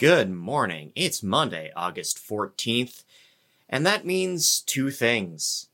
Good morning. It's Monday, August 14th, and that means two things.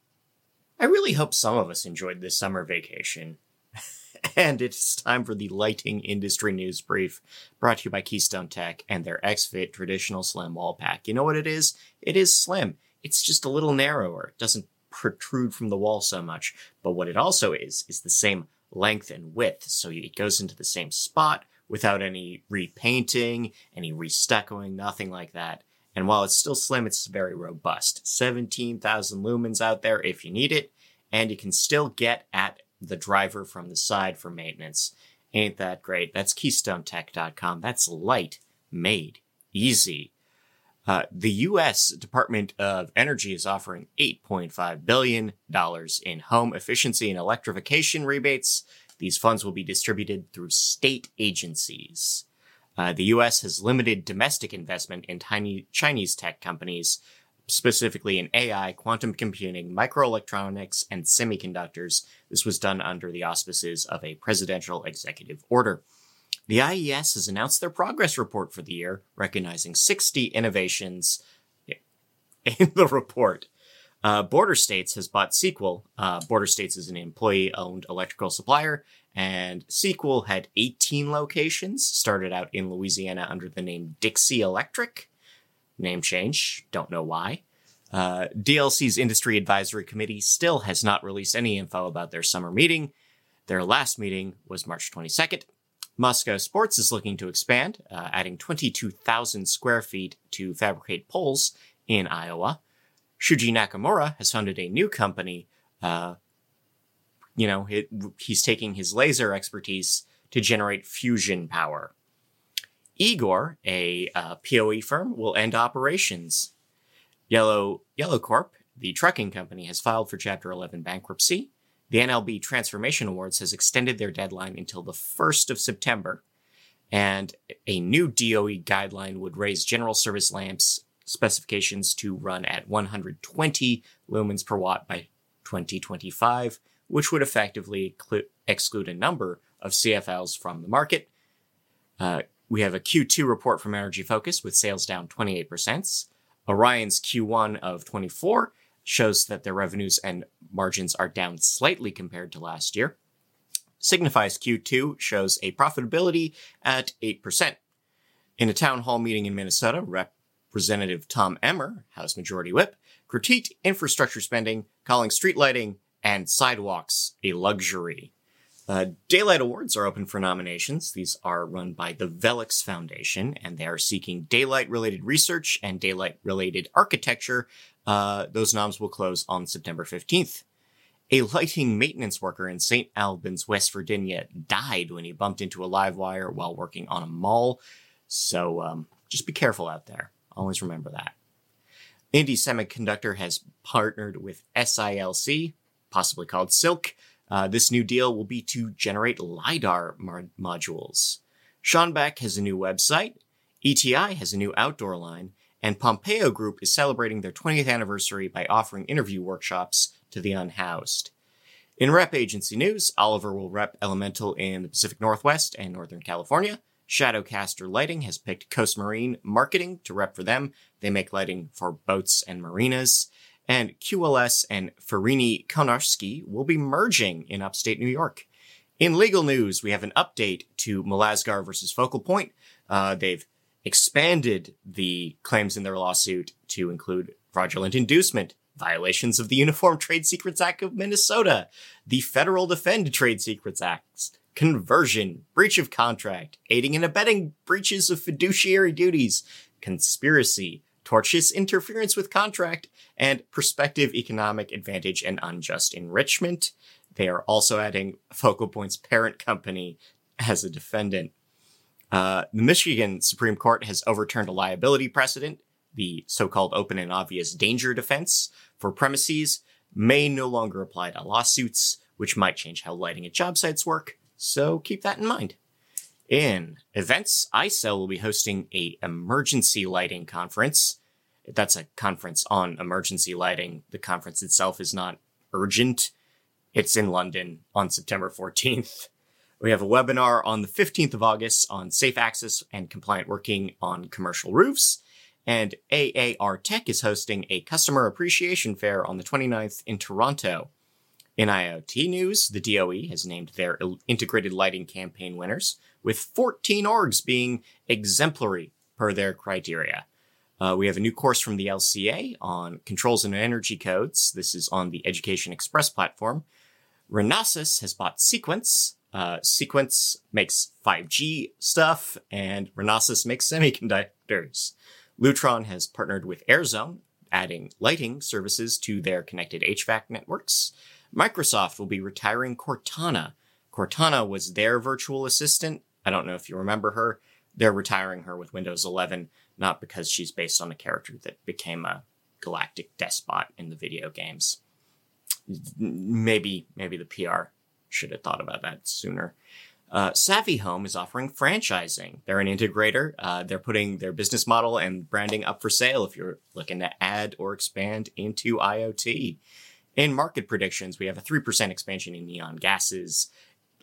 I really hope some of us enjoyed this summer vacation. and it's time for the lighting industry news brief brought to you by Keystone Tech and their XFit traditional slim wall pack. You know what it is? It is slim. It's just a little narrower. It doesn't protrude from the wall so much. But what it also is, is the same length and width. So it goes into the same spot without any repainting, any restuccoing, nothing like that. And while it's still slim, it's very robust. 17,000 lumens out there if you need it, and you can still get at the driver from the side for maintenance. Ain't that great? That's KeystoneTech.com. That's light, made, easy. Uh, the U.S. Department of Energy is offering $8.5 billion in home efficiency and electrification rebates these funds will be distributed through state agencies. Uh, the U.S. has limited domestic investment in tiny Chinese tech companies, specifically in AI, quantum computing, microelectronics, and semiconductors. This was done under the auspices of a presidential executive order. The IES has announced their progress report for the year, recognizing 60 innovations in the report. Uh, Border States has bought Sequel. Uh, Border States is an employee owned electrical supplier, and Sequel had 18 locations, started out in Louisiana under the name Dixie Electric. Name change, don't know why. Uh, DLC's Industry Advisory Committee still has not released any info about their summer meeting. Their last meeting was March 22nd. Musco Sports is looking to expand, uh, adding 22,000 square feet to fabricate poles in Iowa. Shuji Nakamura has founded a new company. Uh, you know, it, he's taking his laser expertise to generate fusion power. Igor, a uh, POE firm, will end operations. Yellow Yellow Corp, the trucking company, has filed for Chapter 11 bankruptcy. The NLB Transformation Awards has extended their deadline until the 1st of September, and a new DOE guideline would raise general service lamps specifications to run at 120 lumens per watt by 2025, which would effectively cl- exclude a number of CFLs from the market. Uh, we have a Q2 report from Energy Focus with sales down 28%. Orion's Q1 of 24 shows that their revenues and margins are down slightly compared to last year. Signify's Q2 shows a profitability at 8%. In a town hall meeting in Minnesota, Rep. Representative Tom Emmer, House Majority Whip, critiqued infrastructure spending, calling street lighting and sidewalks a luxury. Uh, Daylight Awards are open for nominations. These are run by the Velux Foundation, and they are seeking daylight related research and daylight related architecture. Uh, those noms will close on September 15th. A lighting maintenance worker in St. Albans, West Virginia, died when he bumped into a live wire while working on a mall. So um, just be careful out there. Always remember that. Indie Semiconductor has partnered with SILC, possibly called Silk. Uh, this new deal will be to generate LiDAR mod- modules. Schonbek has a new website, ETI has a new outdoor line, and Pompeo Group is celebrating their 20th anniversary by offering interview workshops to the unhoused. In rep agency news, Oliver will rep Elemental in the Pacific Northwest and Northern California. Shadowcaster Lighting has picked Coast Marine Marketing to rep for them. They make lighting for boats and marinas. And QLS and Farini Konarski will be merging in upstate New York. In legal news, we have an update to Melasgar versus Focal Point. Uh, they've expanded the claims in their lawsuit to include fraudulent inducement, violations of the Uniform Trade Secrets Act of Minnesota, the Federal Defend Trade Secrets Act, conversion, breach of contract, aiding and abetting breaches of fiduciary duties, conspiracy, tortious interference with contract, and prospective economic advantage and unjust enrichment. They are also adding Focal Point's parent company as a defendant. Uh, the Michigan Supreme Court has overturned a liability precedent. The so-called open and obvious danger defense for premises may no longer apply to lawsuits, which might change how lighting at job sites work. So keep that in mind. In events, ICEL will be hosting a emergency lighting conference. That's a conference on emergency lighting. The conference itself is not urgent. It's in London on September 14th. We have a webinar on the 15th of August on safe access and compliant working on commercial roofs. And AAR Tech is hosting a customer appreciation fair on the 29th in Toronto. In IoT news, the DOE has named their integrated lighting campaign winners, with 14 orgs being exemplary per their criteria. Uh, we have a new course from the LCA on controls and energy codes. This is on the Education Express platform. Renesas has bought Sequans. Uh, Sequans makes 5G stuff, and Renesas makes semiconductors. Lutron has partnered with AirZone, adding lighting services to their connected HVAC networks. Microsoft will be retiring Cortana. Cortana was their virtual assistant. I don't know if you remember her. They're retiring her with Windows 11 not because she's based on a character that became a galactic despot in the video games. Maybe, maybe the PR should have thought about that sooner. Uh, Savvy Home is offering franchising. They're an integrator. Uh, they're putting their business model and branding up for sale if you're looking to add or expand into IoT. In market predictions, we have a 3% expansion in neon gases.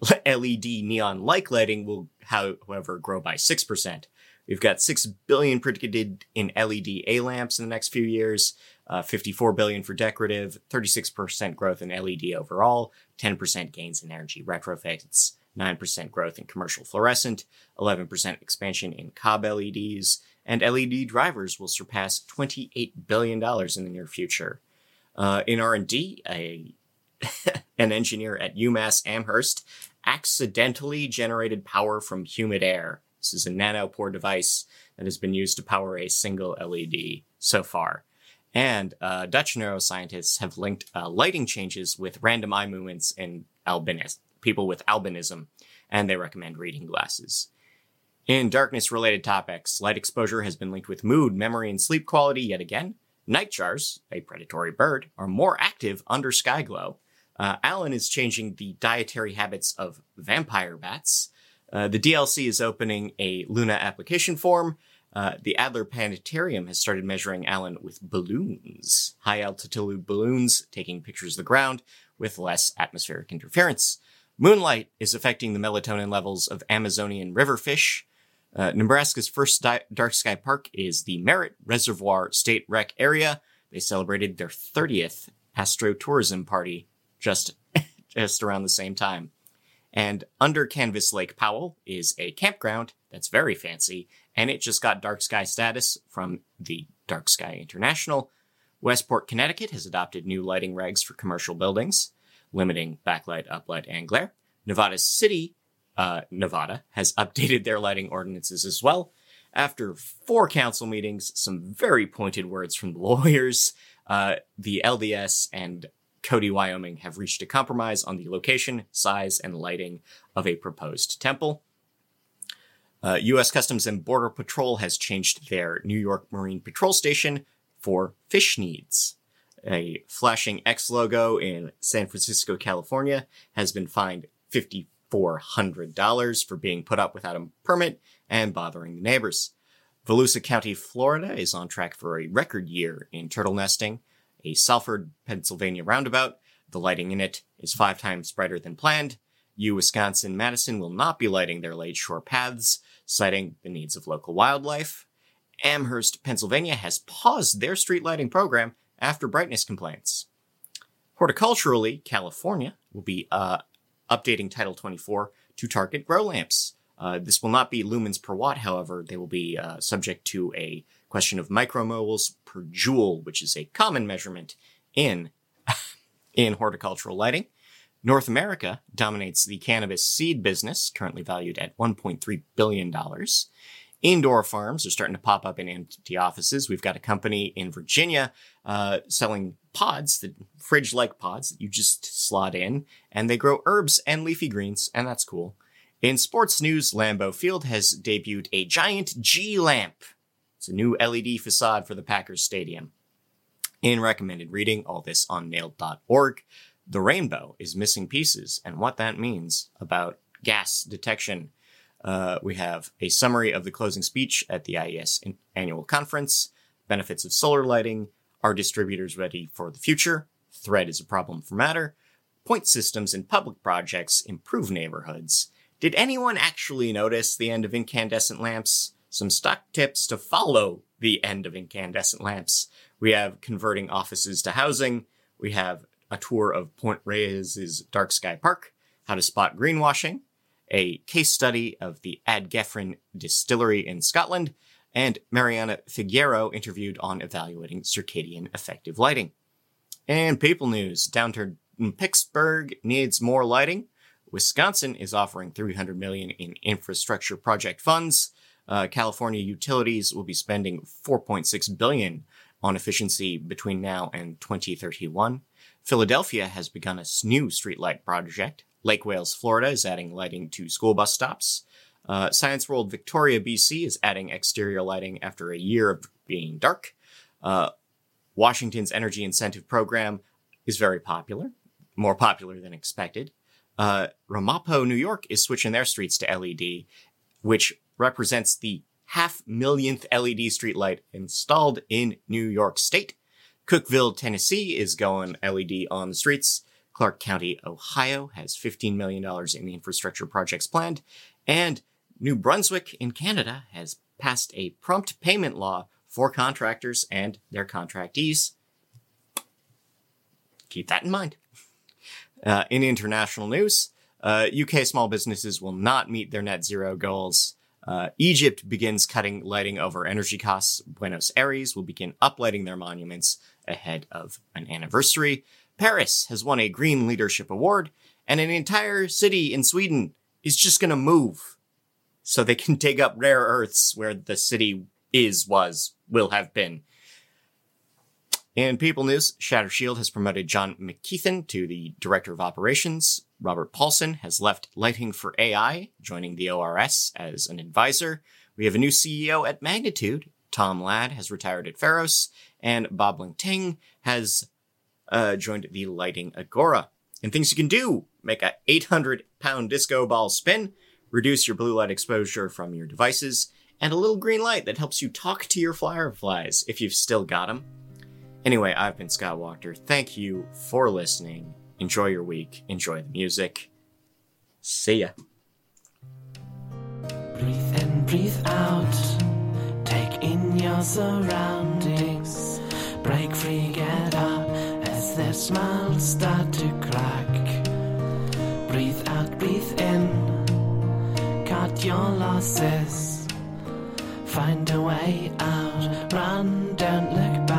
LED neon like lighting will, however, grow by 6%. We've got 6 billion predicted in LED A lamps in the next few years, uh, 54 billion for decorative, 36% growth in LED overall, 10% gains in energy retrofits, 9% growth in commercial fluorescent, 11% expansion in cob LEDs, and LED drivers will surpass $28 billion in the near future. Uh, in R&D, a an engineer at UMass Amherst accidentally generated power from humid air this is a nanopore device that has been used to power a single LED so far. And uh, Dutch neuroscientists have linked uh, lighting changes with random eye movements in albinism, people with albinism, and they recommend reading glasses. In darkness related topics, light exposure has been linked with mood, memory, and sleep quality yet again. Nightjars, a predatory bird, are more active under sky glow. Uh, Alan is changing the dietary habits of vampire bats. Uh, the DLC is opening a Luna application form. Uh, the Adler Planetarium has started measuring Alan with balloons, high altitude balloons, taking pictures of the ground with less atmospheric interference. Moonlight is affecting the melatonin levels of Amazonian river fish. Uh, Nebraska's first di- dark sky park is the Merritt Reservoir State Rec Area. They celebrated their 30th astrotourism party just just around the same time. And under Canvas Lake Powell is a campground that's very fancy, and it just got dark sky status from the Dark Sky International. Westport, Connecticut has adopted new lighting regs for commercial buildings, limiting backlight, uplight, and glare. Nevada City, uh, Nevada, has updated their lighting ordinances as well. After four council meetings, some very pointed words from the lawyers, uh, the LDS and Cody, Wyoming have reached a compromise on the location, size, and lighting of a proposed temple. Uh, U.S. Customs and Border Patrol has changed their New York Marine Patrol Station for fish needs. A flashing X logo in San Francisco, California has been fined $5,400 for being put up without a permit and bothering the neighbors. Volusia County, Florida is on track for a record year in turtle nesting a Salford, Pennsylvania roundabout. The lighting in it is five times brighter than planned. U, Wisconsin, Madison will not be lighting their lake shore paths, citing the needs of local wildlife. Amherst, Pennsylvania has paused their street lighting program after brightness complaints. Horticulturally, California will be uh, updating Title 24 to target grow lamps. Uh, this will not be lumens per watt, however, they will be uh, subject to a question of micromoles per joule, which is a common measurement in, in horticultural lighting. North America dominates the cannabis seed business, currently valued at $1.3 billion. Indoor farms are starting to pop up in empty offices. We've got a company in Virginia uh, selling pods, the fridge-like pods that you just slot in, and they grow herbs and leafy greens, and that's cool. In sports news, Lambeau Field has debuted a giant G lamp it's a new LED facade for the Packers Stadium. In recommended reading, all this on naild.org, the rainbow is missing pieces and what that means about gas detection. Uh, we have a summary of the closing speech at the IES annual conference, benefits of solar lighting, are distributors ready for the future, thread is a problem for matter, point systems in public projects improve neighborhoods, Did anyone actually notice the end of incandescent lamps? Some stock tips to follow the end of incandescent lamps. We have converting offices to housing. We have a tour of Point Reyes' Dark Sky Park, how to spot greenwashing, a case study of the Ardgeffyn distillery in Scotland, and Mariana Figueiro interviewed on evaluating circadian effective lighting. And people news, downtown Pittsburgh needs more lighting. Wisconsin is offering 300 million in infrastructure project funds. Uh, California utilities will be spending 4.6 billion on efficiency between now and 2031. Philadelphia has begun a new streetlight project. Lake Wales, Florida is adding lighting to school bus stops. Uh, Science World Victoria, BC is adding exterior lighting after a year of being dark. Uh, Washington's energy incentive program is very popular, more popular than expected. Uh, Ramapo, New York is switching their streets to LED, which represents the half millionth LED streetlight installed in New York State. Cookeville, Tennessee is going LED on the streets. Clark County, Ohio has $15 million in infrastructure projects planned. And New Brunswick in Canada has passed a prompt payment law for contractors and their contractees. Keep that in mind. Uh, in international news, uh, UK small businesses will not meet their net zero goals. Uh, Egypt begins cutting lighting over energy costs. Buenos Aires will begin uplighting their monuments ahead of an anniversary. Paris has won a Green Leadership Award, and an entire city in Sweden is just going to move so they can dig up rare earths where the city is, was, will have been. In People News, Shatter Shield has promoted John McKeithen to the Director of Operations. Robert Paulson has left Lighting for AI, joining the ORS as an advisor. We have a new CEO at Magnitude. Tom Ladd has retired at Pharos, and Bob Ling Ting has uh, joined the Lighting Agora. And things you can do make a 800 pound disco ball spin, reduce your blue light exposure from your devices, and a little green light that helps you talk to your fireflies if you've still got them. Anyway, I've been Scott Wachter. Thank you for listening Enjoy your week. Enjoy the music. See ya. Breathe in, breathe out. Take in your surroundings. Break free, get up their smiles start to crack. Breathe out, breathe in. Cut your losses. Find a way out. Run, don't look back.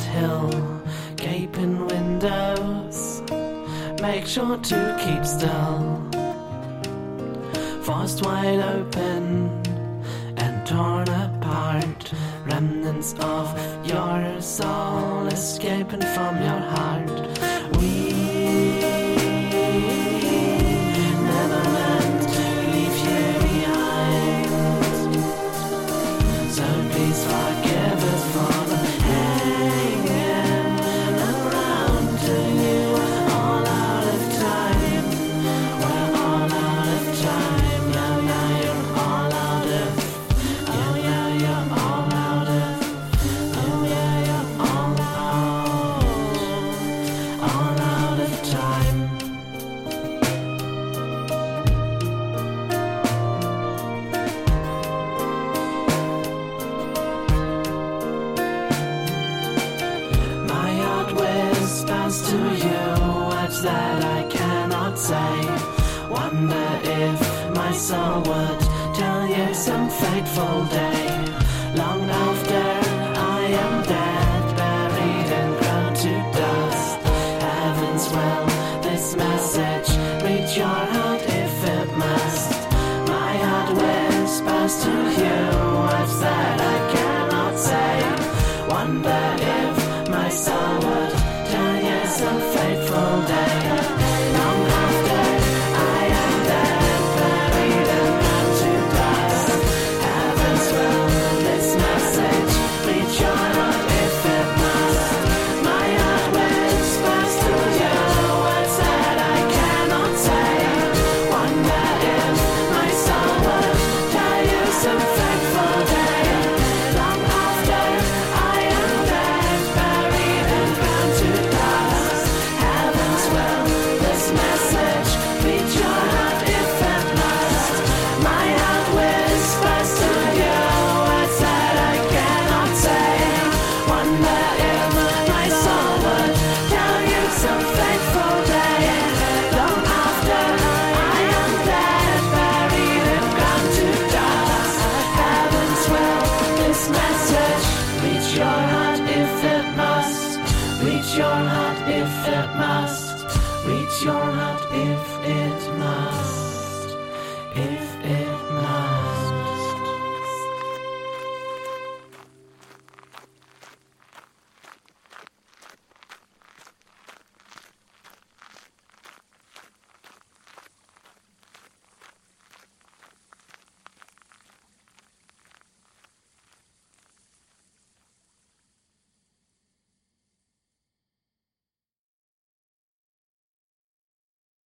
That hill, gaping windows. Make sure to keep still. Forced wide open and torn apart remnants of your soul escaping from your heart. We words that I cannot say. Wonder if my soul would tell you some fateful day. Long after I am dead, buried and grown to dust. Heavens will this message reach your heart if it must. My heart whispers to you words that I cannot say. Wonder if my soul would tell you some fateful day. Don't if it must.